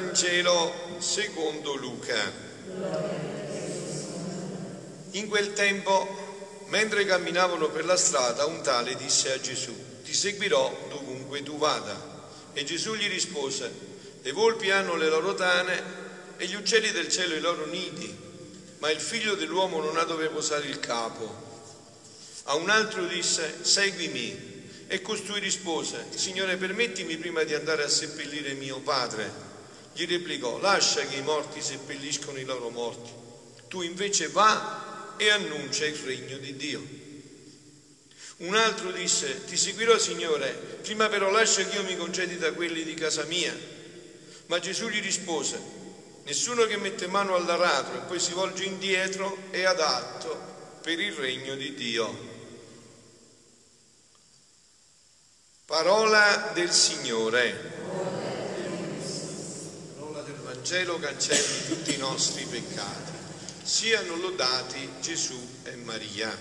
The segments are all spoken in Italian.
Vangelo secondo Luca. In quel tempo, mentre camminavano per la strada, un tale disse a Gesù, ti seguirò dovunque tu vada. E Gesù gli rispose, le volpi hanno le loro tane e gli uccelli del cielo i loro nidi, ma il figlio dell'uomo non ha dove posare il capo. A un altro disse, seguimi. E costui rispose, Signore, permettimi prima di andare a seppellire mio padre. Gli replicò, lascia che i morti seppelliscono i loro morti. Tu invece va e annuncia il regno di Dio. Un altro disse, ti seguirò Signore, prima però lascia che io mi concedi da quelli di casa mia. Ma Gesù gli rispose, nessuno che mette mano all'aratro e poi si volge indietro è adatto per il regno di Dio. Parola del Signore. Vangelo cancelli tutti i nostri peccati. Siano lodati Gesù e Maria.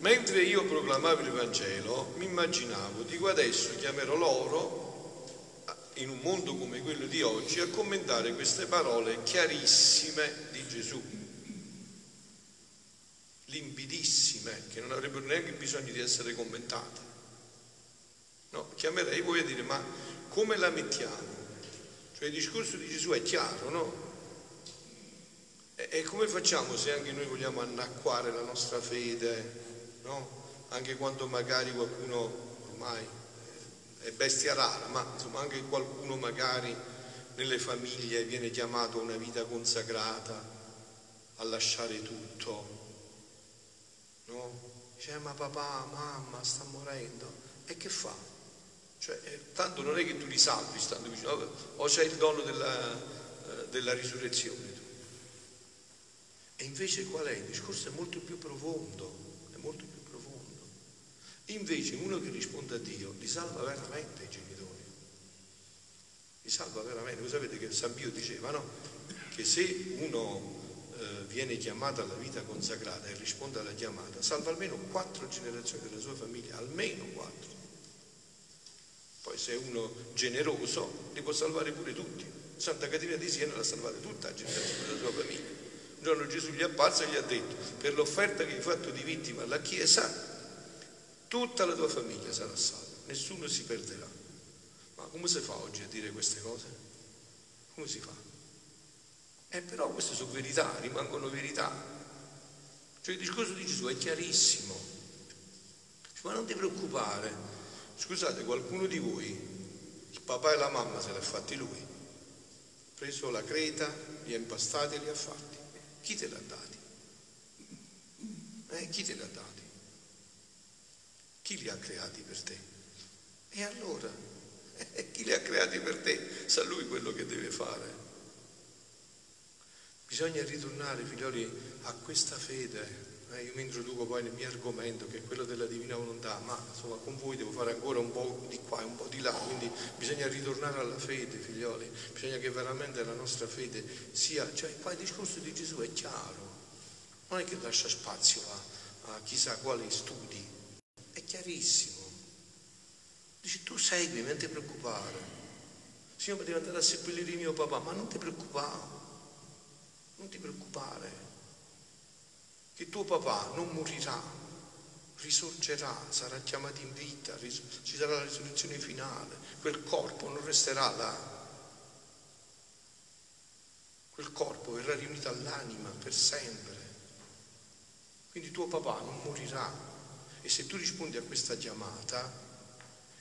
Mentre io proclamavo il Vangelo, mi immaginavo, dico adesso chiamerò loro, in un mondo come quello di oggi, a commentare queste parole chiarissime di Gesù limpidissime, che non avrebbero neanche bisogno di essere commentate. No, chiamerei voi a dire, ma come la mettiamo? Cioè il discorso di Gesù è chiaro, no? E, e come facciamo se anche noi vogliamo annacquare la nostra fede, no? Anche quando magari qualcuno ormai è bestia rara, ma insomma anche qualcuno magari nelle famiglie viene chiamato a una vita consacrata, a lasciare tutto, no? Dice, eh, ma papà, mamma sta morendo. E che fa? Cioè, eh, tanto non è che tu li salvi stando vicino, o c'è il dono della, eh, della risurrezione. Tu. E invece qual è? Il discorso è molto più profondo, è molto più profondo. Invece uno che risponde a Dio li salva veramente i genitori. Li salva veramente. Voi sapete che San Pio diceva, no? Che se uno eh, viene chiamato alla vita consacrata e risponde alla chiamata, salva almeno quattro generazioni della sua famiglia, almeno quattro. Poi se è uno generoso li può salvare pure tutti. Santa Caterina di Siena l'ha salvata tutta la generazione della sua famiglia. Un giorno Gesù gli è apparso e gli ha detto, per l'offerta che hai fatto di vittima alla Chiesa, tutta la tua famiglia sarà salva, nessuno si perderà. Ma come si fa oggi a dire queste cose? Come si fa? Eh, però queste sono verità, rimangono verità. Cioè il discorso di Gesù è chiarissimo. Ma non ti preoccupare. Scusate, qualcuno di voi, il papà e la mamma se li ha fatti lui. Ha preso la creta, li ha impastati e li ha fatti. Chi te li ha dati? Eh, chi te li ha dati? Chi li ha creati per te? E allora? Eh, chi li ha creati per te? Sa lui quello che deve fare. Bisogna ritornare, figlioli, a questa fede. Eh, io mi introduco poi nel mio argomento che è quello della divina volontà, ma insomma con voi devo fare ancora un po' di qua e un po' di là, quindi bisogna ritornare alla fede, figlioli, bisogna che veramente la nostra fede sia, cioè qua il discorso di Gesù è chiaro, non è che lascia spazio a, a chissà quali studi, è chiarissimo. Dice tu seguimi, non ti preoccupare. Signore, devo andare a seppellire mio papà, ma non ti preoccupare non ti preoccupare, che tuo papà non morirà, risorgerà, sarà chiamato in vita, ci sarà la risurrezione finale, quel corpo non resterà là. Quel corpo verrà riunito all'anima per sempre. Quindi tuo papà non morirà. E se tu rispondi a questa chiamata,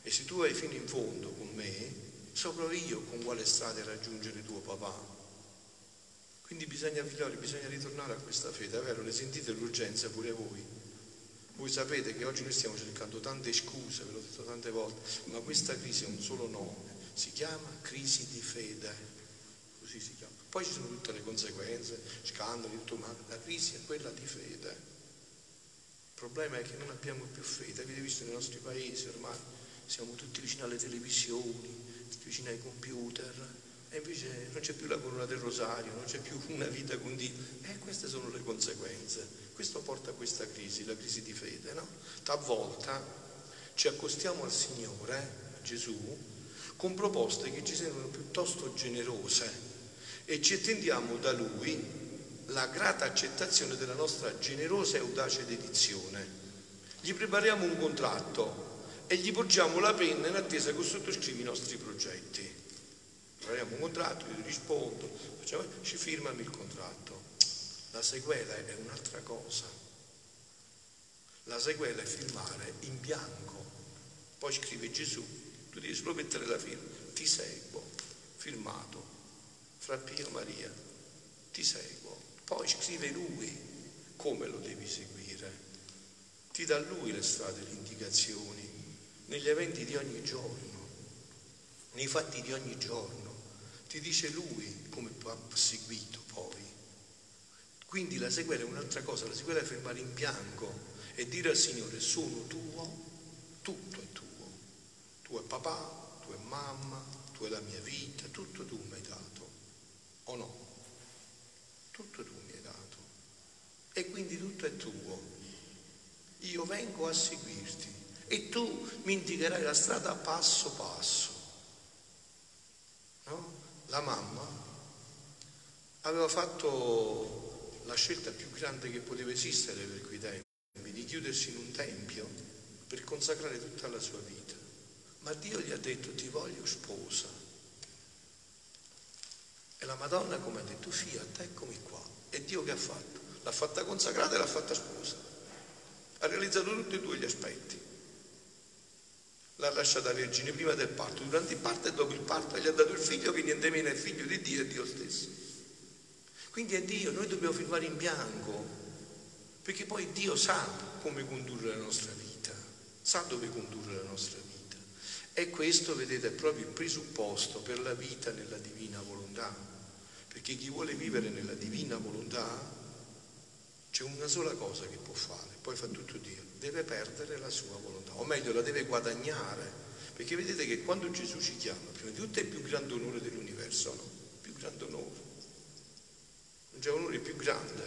e se tu vai fino in fondo con me, saprò io con quale strada raggiungere tuo papà. Quindi bisogna, figlioli, bisogna ritornare a questa fede, è vero? Ne sentite l'urgenza pure voi? Voi sapete che oggi noi stiamo cercando tante scuse, ve l'ho detto tante volte, ma questa crisi ha un solo nome, si chiama crisi di fede, così si chiama. Poi ci sono tutte le conseguenze, scandali, tutto, ma la crisi è quella di fede. Il problema è che non abbiamo più fede, avete visto nei nostri paesi ormai siamo tutti vicini alle televisioni, tutti vicini ai computer, e invece non c'è più la corona del rosario, non c'è più una vita con Dio. E queste sono le conseguenze. Questo porta a questa crisi, la crisi di fede, no? Talvolta ci accostiamo al Signore, Gesù, con proposte che ci sembrano piuttosto generose e ci attendiamo da Lui la grata accettazione della nostra generosa e audace dedizione. Gli prepariamo un contratto e gli porgiamo la penna in attesa che sottoscrivi i nostri progetti. Prepariamo un contratto, io rispondo, facciamo, ci firmami il contratto. La sequela è un'altra cosa. La sequela è firmare in bianco. Poi scrive Gesù, tu devi solo mettere la firma. Ti seguo, firmato, fra Pio Maria, ti seguo. Poi scrive lui come lo devi seguire. Ti dà lui le strade, le indicazioni, negli eventi di ogni giorno, nei fatti di ogni giorno. Ti dice lui come ha seguito poi. Quindi la sequela è un'altra cosa, la sequela è fermare in bianco e dire al Signore sono tuo, tutto è tuo. Tu è papà, tu è mamma, tu è la mia vita, tutto tu mi hai dato. O no? Tutto tu mi hai dato. E quindi tutto è tuo. Io vengo a seguirti e tu mi indicherai la strada passo passo. No? La mamma aveva fatto la scelta più grande che poteva esistere per quei tempi, di chiudersi in un tempio per consacrare tutta la sua vita. Ma Dio gli ha detto ti voglio sposa. E la Madonna come ha detto fiat, eccomi qua. E Dio che ha fatto? L'ha fatta consacrata e l'ha fatta sposa. Ha realizzato tutti e due gli aspetti. L'ha lasciata vergine prima del parto, durante il parto e dopo il parto, gli ha dato il figlio che niente meno è figlio di Dio e Dio stesso. Quindi è Dio, noi dobbiamo firmare in bianco, perché poi Dio sa come condurre la nostra vita, sa dove condurre la nostra vita. E questo, vedete, è proprio il presupposto per la vita nella divina volontà. Perché chi vuole vivere nella divina volontà c'è una sola cosa che può fare, poi fa tutto Dio, deve perdere la sua volontà, o meglio la deve guadagnare. Perché vedete che quando Gesù ci chiama, prima di tutto è il più grande onore dell'universo, no? Il più grande onore. C'è onore più grande.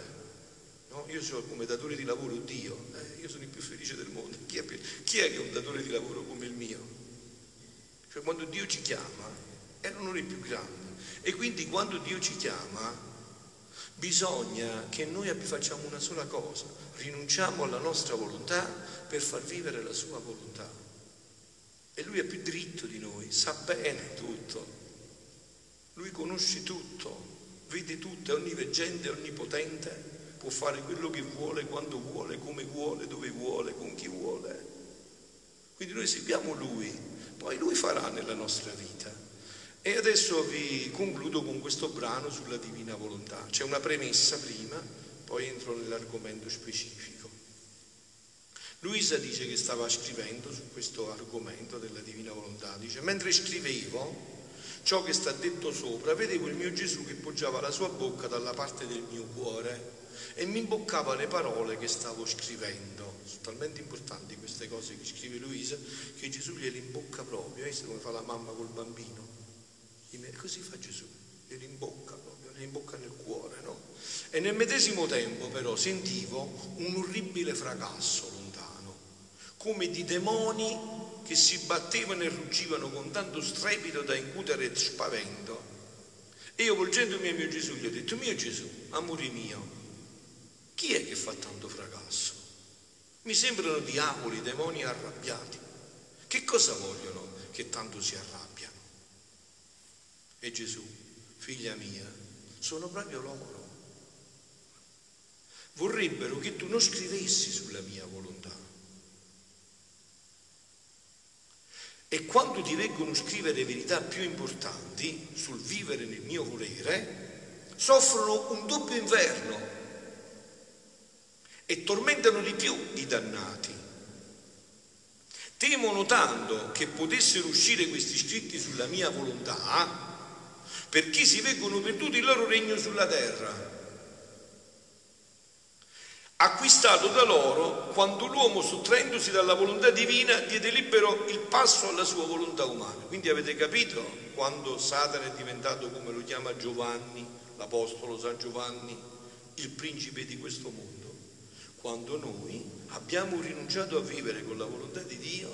No? Io sono come datore di lavoro Dio, eh? io sono il più felice del mondo. Chi è, chi è che è un datore di lavoro come il mio? Cioè quando Dio ci chiama è l'onore più grande. E quindi quando Dio ci chiama bisogna che noi facciamo una sola cosa, rinunciamo alla nostra volontà per far vivere la sua volontà. E lui è più dritto di noi, sa bene tutto. Lui conosce tutto, vede tutto, è onniveggente, onnipotente, può fare quello che vuole, quando vuole, come vuole, dove vuole, con chi vuole. Quindi noi seguiamo lui, poi lui farà nella nostra vita. E adesso vi concludo con questo brano sulla divina volontà. C'è una premessa prima, poi entro nell'argomento specifico. Luisa dice che stava scrivendo su questo argomento della divina volontà, dice, mentre scrivevo ciò che sta detto sopra, vedevo il mio Gesù che poggiava la sua bocca dalla parte del mio cuore e mi imboccava le parole che stavo scrivendo. Sono talmente importanti queste cose che scrive Luisa che Gesù gliele imbocca proprio, eh? come fa la mamma col bambino. E così fa Gesù, gliele imbocca proprio, gliele imbocca nel cuore, no? E nel medesimo tempo però sentivo un orribile fracasso lontano, come di demoni che si battevano e ruggivano con tanto strepito da incutere spavento. E io volgendomi a mio Gesù gli ho detto, mio Gesù, amore mio, chi è che fa tanto fracasso? Mi sembrano diavoli, demoni arrabbiati. Che cosa vogliono che tanto si arrabbiano? E Gesù, figlia mia, sono proprio loro. Vorrebbero che tu non scrivessi sulla mia volontà. E quando ti vengono scrivere verità più importanti sul vivere nel mio volere, soffrono un doppio inverno e tormentano di più i dannati. Temono tanto che potessero uscire questi scritti sulla mia volontà perché si vengono perduti il loro regno sulla terra. Acquistato da loro quando l'uomo, sottraendosi dalla volontà divina, diede libero il passo alla sua volontà umana. Quindi avete capito quando Satana è diventato, come lo chiama Giovanni, l'Apostolo San Giovanni, il principe di questo mondo? quando noi abbiamo rinunciato a vivere con la volontà di Dio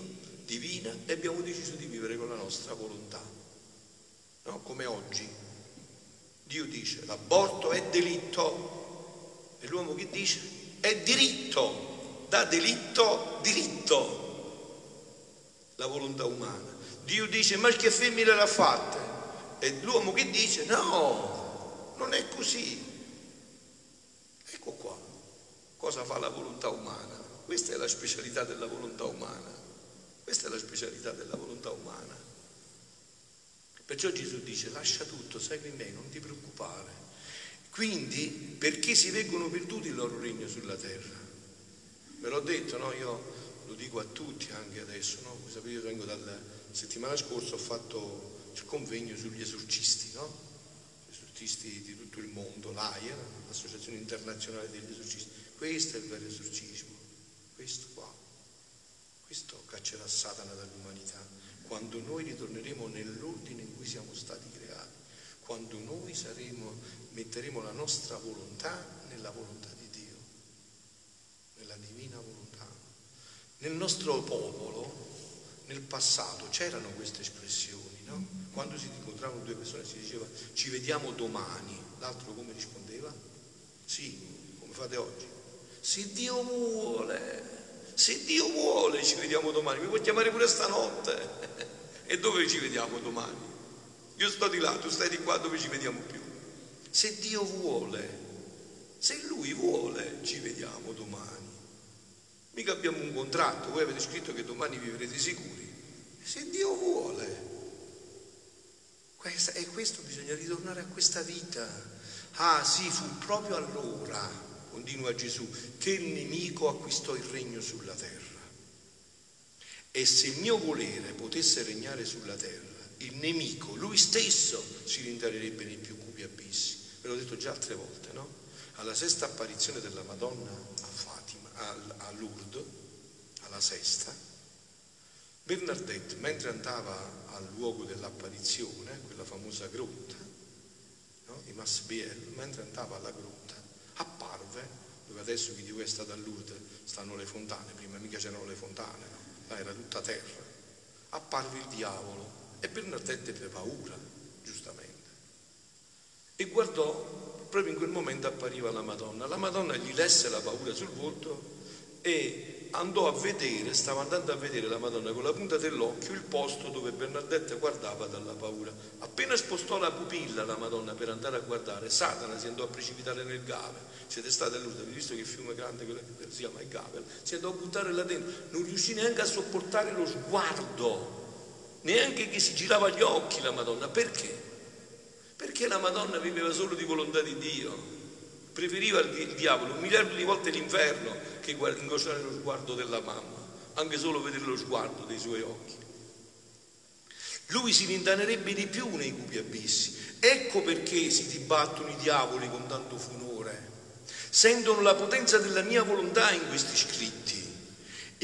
divina e abbiamo deciso di vivere con la nostra volontà. No? Come oggi. Dio dice l'aborto è delitto e l'uomo che dice è diritto, da delitto diritto la volontà umana. Dio dice ma che femmina l'ha fatta? E l'uomo che dice no, non è così. Ecco qua, cosa fa la volontà umana. Questa è la specialità della volontà umana. Questa è la specialità della volontà umana. Perciò Gesù dice lascia tutto, segui me, non ti preoccupare. Quindi perché si vengono perduti il loro regno sulla terra? Ve l'ho detto, no? Io lo dico a tutti anche adesso, no? Voi sapete, io vengo dalla settimana scorsa, ho fatto il convegno sugli esorcisti, no? Esorcisti di tutto il mondo, l'AIA, l'Associazione Internazionale degli Esorcisti. Questo è il vero esorcismo, questo qua. Questo caccerà Satana dall'umanità, quando noi ritorneremo nell'ordine in cui siamo stati creati, quando noi saremo, metteremo la nostra volontà nella volontà di Dio, nella divina volontà. Nel nostro popolo, nel passato, c'erano queste espressioni, no? Quando si incontravano due persone si diceva ci vediamo domani, l'altro come rispondeva? Sì, come fate oggi. Se Dio vuole, se Dio vuole ci vediamo domani, mi puoi chiamare pure stanotte. e dove ci vediamo domani? Io sto di là, tu stai di qua, dove ci vediamo più? Se Dio vuole, se Lui vuole, ci vediamo domani. Mica abbiamo un contratto, voi avete scritto che domani vivrete sicuri. Se Dio vuole. Questa, e questo bisogna ritornare a questa vita. Ah sì, fu proprio allora, continua Gesù, che il nemico acquistò il regno sulla terra. E se il mio volere potesse regnare sulla terra, il nemico, lui stesso, si rintarerebbe nei più cupi abissi. Ve l'ho detto già altre volte, no? Alla sesta apparizione della Madonna a Fatima, a Lourdes, alla sesta, Bernadette, mentre andava al luogo dell'apparizione, quella famosa grotta, no? di Masbiel, mentre andava alla grotta, apparve, dove adesso chi di voi è stato a Lourdes stanno le fontane, prima mica c'erano le fontane, no? là era tutta terra, apparve il diavolo e Bernadette ebbe paura, giustamente, e guardò proprio in quel momento appariva la Madonna. La Madonna gli lesse la paura sul volto e andò a vedere, stava andando a vedere la Madonna con la punta dell'occhio il posto dove Bernadette guardava dalla paura. Appena spostò la pupilla la Madonna per andare a guardare, Satana si andò a precipitare nel Gave. Siete stati all'Urda, avete visto che fiume grande si chiama il Gave? Si andò a buttare là dentro, non riuscì neanche a sopportare lo sguardo, neanche che si girava gli occhi la Madonna. Perché? Perché la Madonna viveva solo di volontà di Dio, preferiva il diavolo un miliardo di volte l'inferno che ingociare lo sguardo della mamma, anche solo vedere lo sguardo dei suoi occhi. Lui si rintanerebbe di più nei cupi abissi. Ecco perché si dibattono i diavoli con tanto furore. Sentono la potenza della mia volontà in questi scritti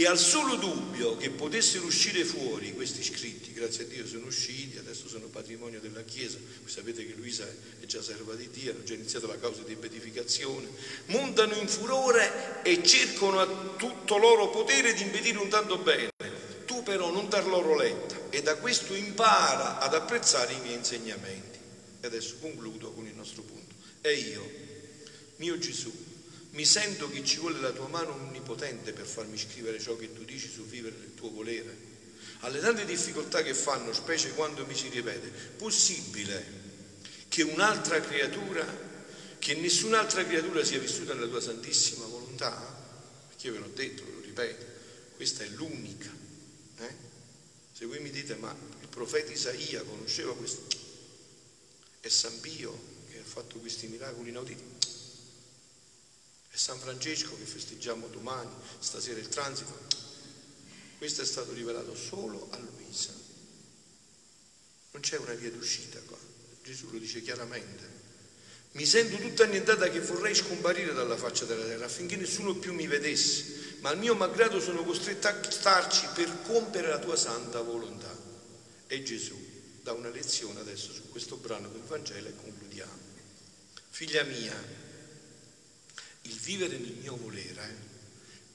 e al solo dubbio che potessero uscire fuori questi scritti, grazie a Dio sono usciti, adesso sono patrimonio della Chiesa, voi sapete che Luisa è già serva di Dio, hanno già iniziato la causa di beatificazione, montano in furore e cercano a tutto loro potere di impedire un tanto bene. Tu però non dar loro letta e da questo impara ad apprezzare i miei insegnamenti. E adesso concludo con il nostro punto. E io, mio Gesù, mi sento che ci vuole la tua mano onnipotente per farmi scrivere ciò che tu dici su vivere nel tuo volere. Alle tante difficoltà che fanno, specie quando mi si ripete, possibile che un'altra creatura, che nessun'altra creatura sia vissuta nella tua santissima volontà? Perché io ve l'ho detto, ve lo ripeto, questa è l'unica. Eh? Se voi mi dite, ma il profeta Isaia conosceva questo, è San Pio che ha fatto questi miracoli inauditi, San Francesco che festeggiamo domani, stasera il transito. Questo è stato rivelato solo a Luisa. Non c'è una via d'uscita qua. Gesù lo dice chiaramente. Mi sento tutta annientata che vorrei scomparire dalla faccia della terra affinché nessuno più mi vedesse, ma al mio malgrado sono costretta a starci per compiere la tua santa volontà. E Gesù dà una lezione adesso su questo brano del Vangelo e concludiamo. Figlia mia, il vivere nel mio volere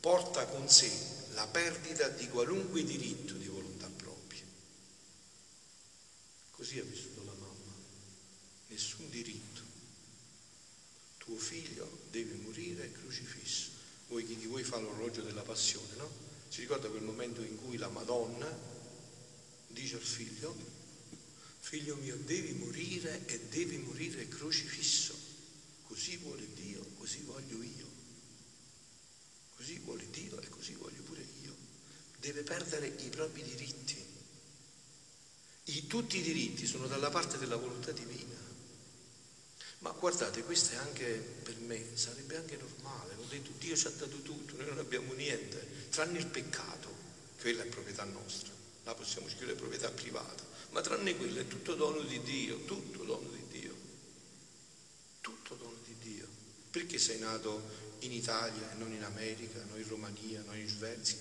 porta con sé la perdita di qualunque diritto di volontà propria. Così ha vissuto la mamma. Nessun diritto. Tuo figlio deve morire crocifisso. Voi chi di voi fa l'orologio della passione, no? Si ricorda quel momento in cui la Madonna dice al figlio, figlio mio, devi morire e devi morire crocifisso. Così vuole Dio, così voglio io. Così vuole Dio e così voglio pure io. Deve perdere i propri diritti. I, tutti i diritti sono dalla parte della volontà divina. Ma guardate, questo è anche per me, sarebbe anche normale. Ho detto, Dio ci ha dato tutto, noi non abbiamo niente, tranne il peccato. Quella è proprietà nostra, la possiamo scrivere proprietà privata. Ma tranne quello è tutto dono di Dio, tutto dono di Dio. Tutto dono di Dio. Perché sei nato in Italia e non in America, non in Romania, non in Svezia.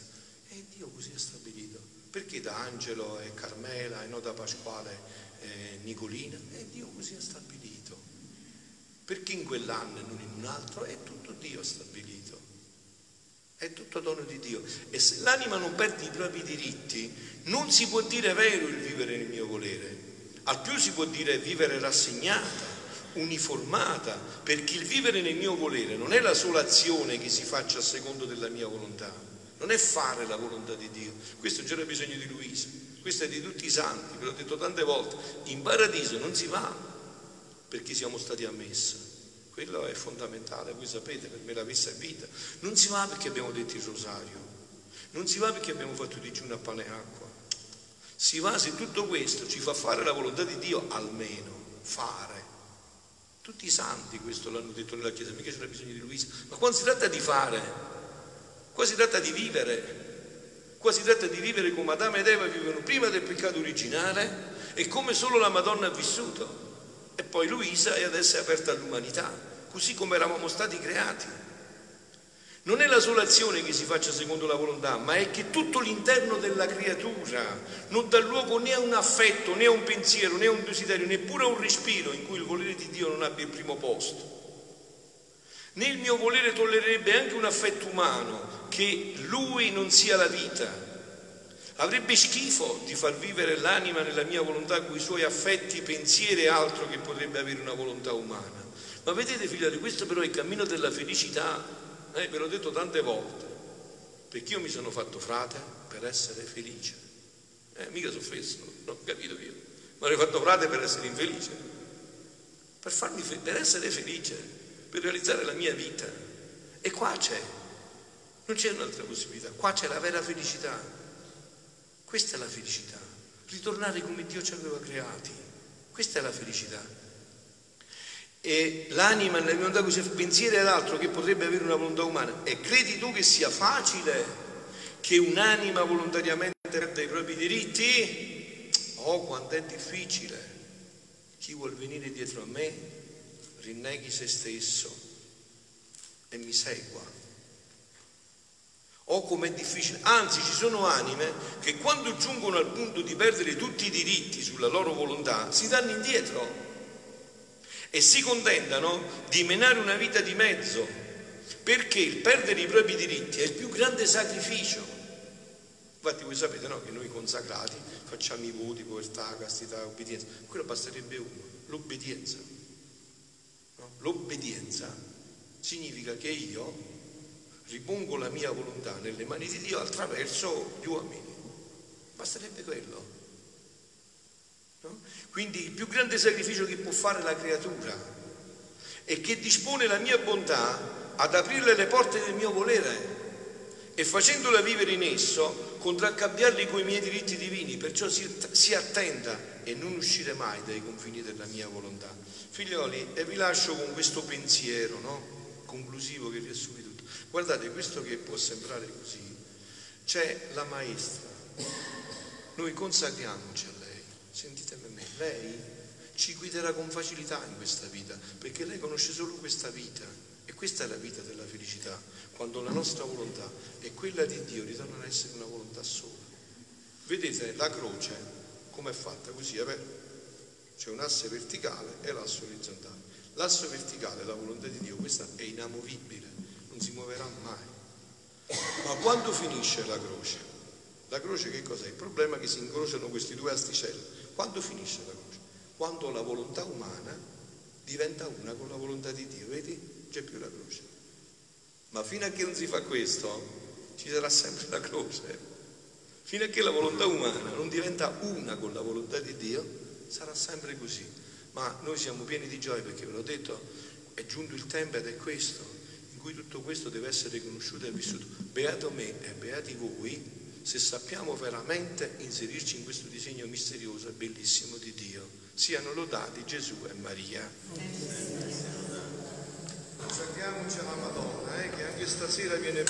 E Dio così ha stabilito. Perché da Angelo e Carmela e non da Pasquale e Nicolina? E Dio così ha stabilito. Perché in quell'anno e non in un altro? È tutto Dio ha stabilito. È tutto dono di Dio. E se l'anima non perde i propri diritti, non si può dire vero il vivere nel mio volere. Al più si può dire vivere rassegnata uniformata, perché il vivere nel mio volere non è la sola azione che si faccia a secondo della mia volontà, non è fare la volontà di Dio. Questo c'era bisogno di Luisa, questo è di tutti i santi, ve l'ho detto tante volte, in paradiso non si va perché siamo stati ammessi. Quello è fondamentale, voi sapete, per me la messa è vita. Non si va perché abbiamo detto il rosario, non si va perché abbiamo fatto digiuno a pane e acqua. Si va se tutto questo ci fa fare la volontà di Dio, almeno fare. Tutti i santi questo l'hanno detto nella Chiesa, mica c'era bisogno di Luisa. Ma quando si tratta di fare, qua si tratta di vivere, qua si tratta di vivere come Adamo ed Eva vivevano prima del peccato originale e come solo la Madonna ha vissuto. E poi Luisa è adesso aperta all'umanità, così come eravamo stati creati. Non è la sola azione che si faccia secondo la volontà, ma è che tutto l'interno della creatura non dà luogo né a un affetto, né a un pensiero, né a un desiderio, neppure a un respiro in cui il volere di Dio non abbia il primo posto. Né il mio volere tollererebbe anche un affetto umano che lui non sia la vita. Avrebbe schifo di far vivere l'anima nella mia volontà con i suoi affetti, pensieri e altro che potrebbe avere una volontà umana. Ma vedete, figlioli, questo però è il cammino della felicità eh, ve l'ho detto tante volte, perché io mi sono fatto frate per essere felice. Eh, mica sono fesso, non ho capito io. Ma l'ho fatto frate per essere infelice. Per, fe- per essere felice, per realizzare la mia vita. E qua c'è, non c'è un'altra possibilità, qua c'è la vera felicità. Questa è la felicità. Ritornare come Dio ci aveva creati. Questa è la felicità e l'anima nella volontà così pensiero è l'altro che potrebbe avere una volontà umana e credi tu che sia facile che un'anima volontariamente perda i propri diritti? Oh, quanto è difficile. Chi vuol venire dietro a me rinneghi se stesso e mi segua. Oh, com'è difficile. Anzi, ci sono anime che quando giungono al punto di perdere tutti i diritti sulla loro volontà si danno indietro e si contentano di menare una vita di mezzo, perché il perdere i propri diritti è il più grande sacrificio. Infatti voi sapete no, che noi consacrati facciamo i voti, povertà, castità, obbedienza. Quello basterebbe uno, l'obbedienza. No? L'obbedienza significa che io ripongo la mia volontà nelle mani di Dio attraverso gli uomini. Basterebbe quello. Quindi il più grande sacrificio che può fare la creatura è che dispone la mia bontà ad aprirle le porte del mio volere e facendola vivere in esso contraccambiarli con i miei diritti divini, perciò si, si attenta e non uscire mai dai confini della mia volontà. Figlioli, e vi lascio con questo pensiero no? conclusivo che riassume tutto. Guardate, questo che può sembrare così, c'è la maestra, noi consacriamoci a sentitemi me, lei ci guiderà con facilità in questa vita, perché lei conosce solo questa vita e questa è la vita della felicità, quando la nostra volontà e quella di Dio ritornano ad essere una volontà sola. Vedete la croce come è fatta così, è vero? C'è un asse verticale e l'asse orizzontale. L'asse verticale, la volontà di Dio, questa è inamovibile, non si muoverà mai. Ma quando finisce la croce? La croce che cos'è? Il problema è che si incrociano questi due asticelli. Quando finisce la croce? Quando la volontà umana diventa una con la volontà di Dio, vedi? C'è più la croce. Ma fino a che non si fa questo, ci sarà sempre la croce. Fino a che la volontà umana non diventa una con la volontà di Dio, sarà sempre così. Ma noi siamo pieni di gioia perché ve l'ho detto, è giunto il tempo ed è questo, in cui tutto questo deve essere conosciuto e vissuto. Beato me e beati voi se sappiamo veramente inserirci in questo disegno misterioso e bellissimo di Dio. Siano lodati Gesù e Maria. Salviamoci alla Madonna, eh, che anche stasera viene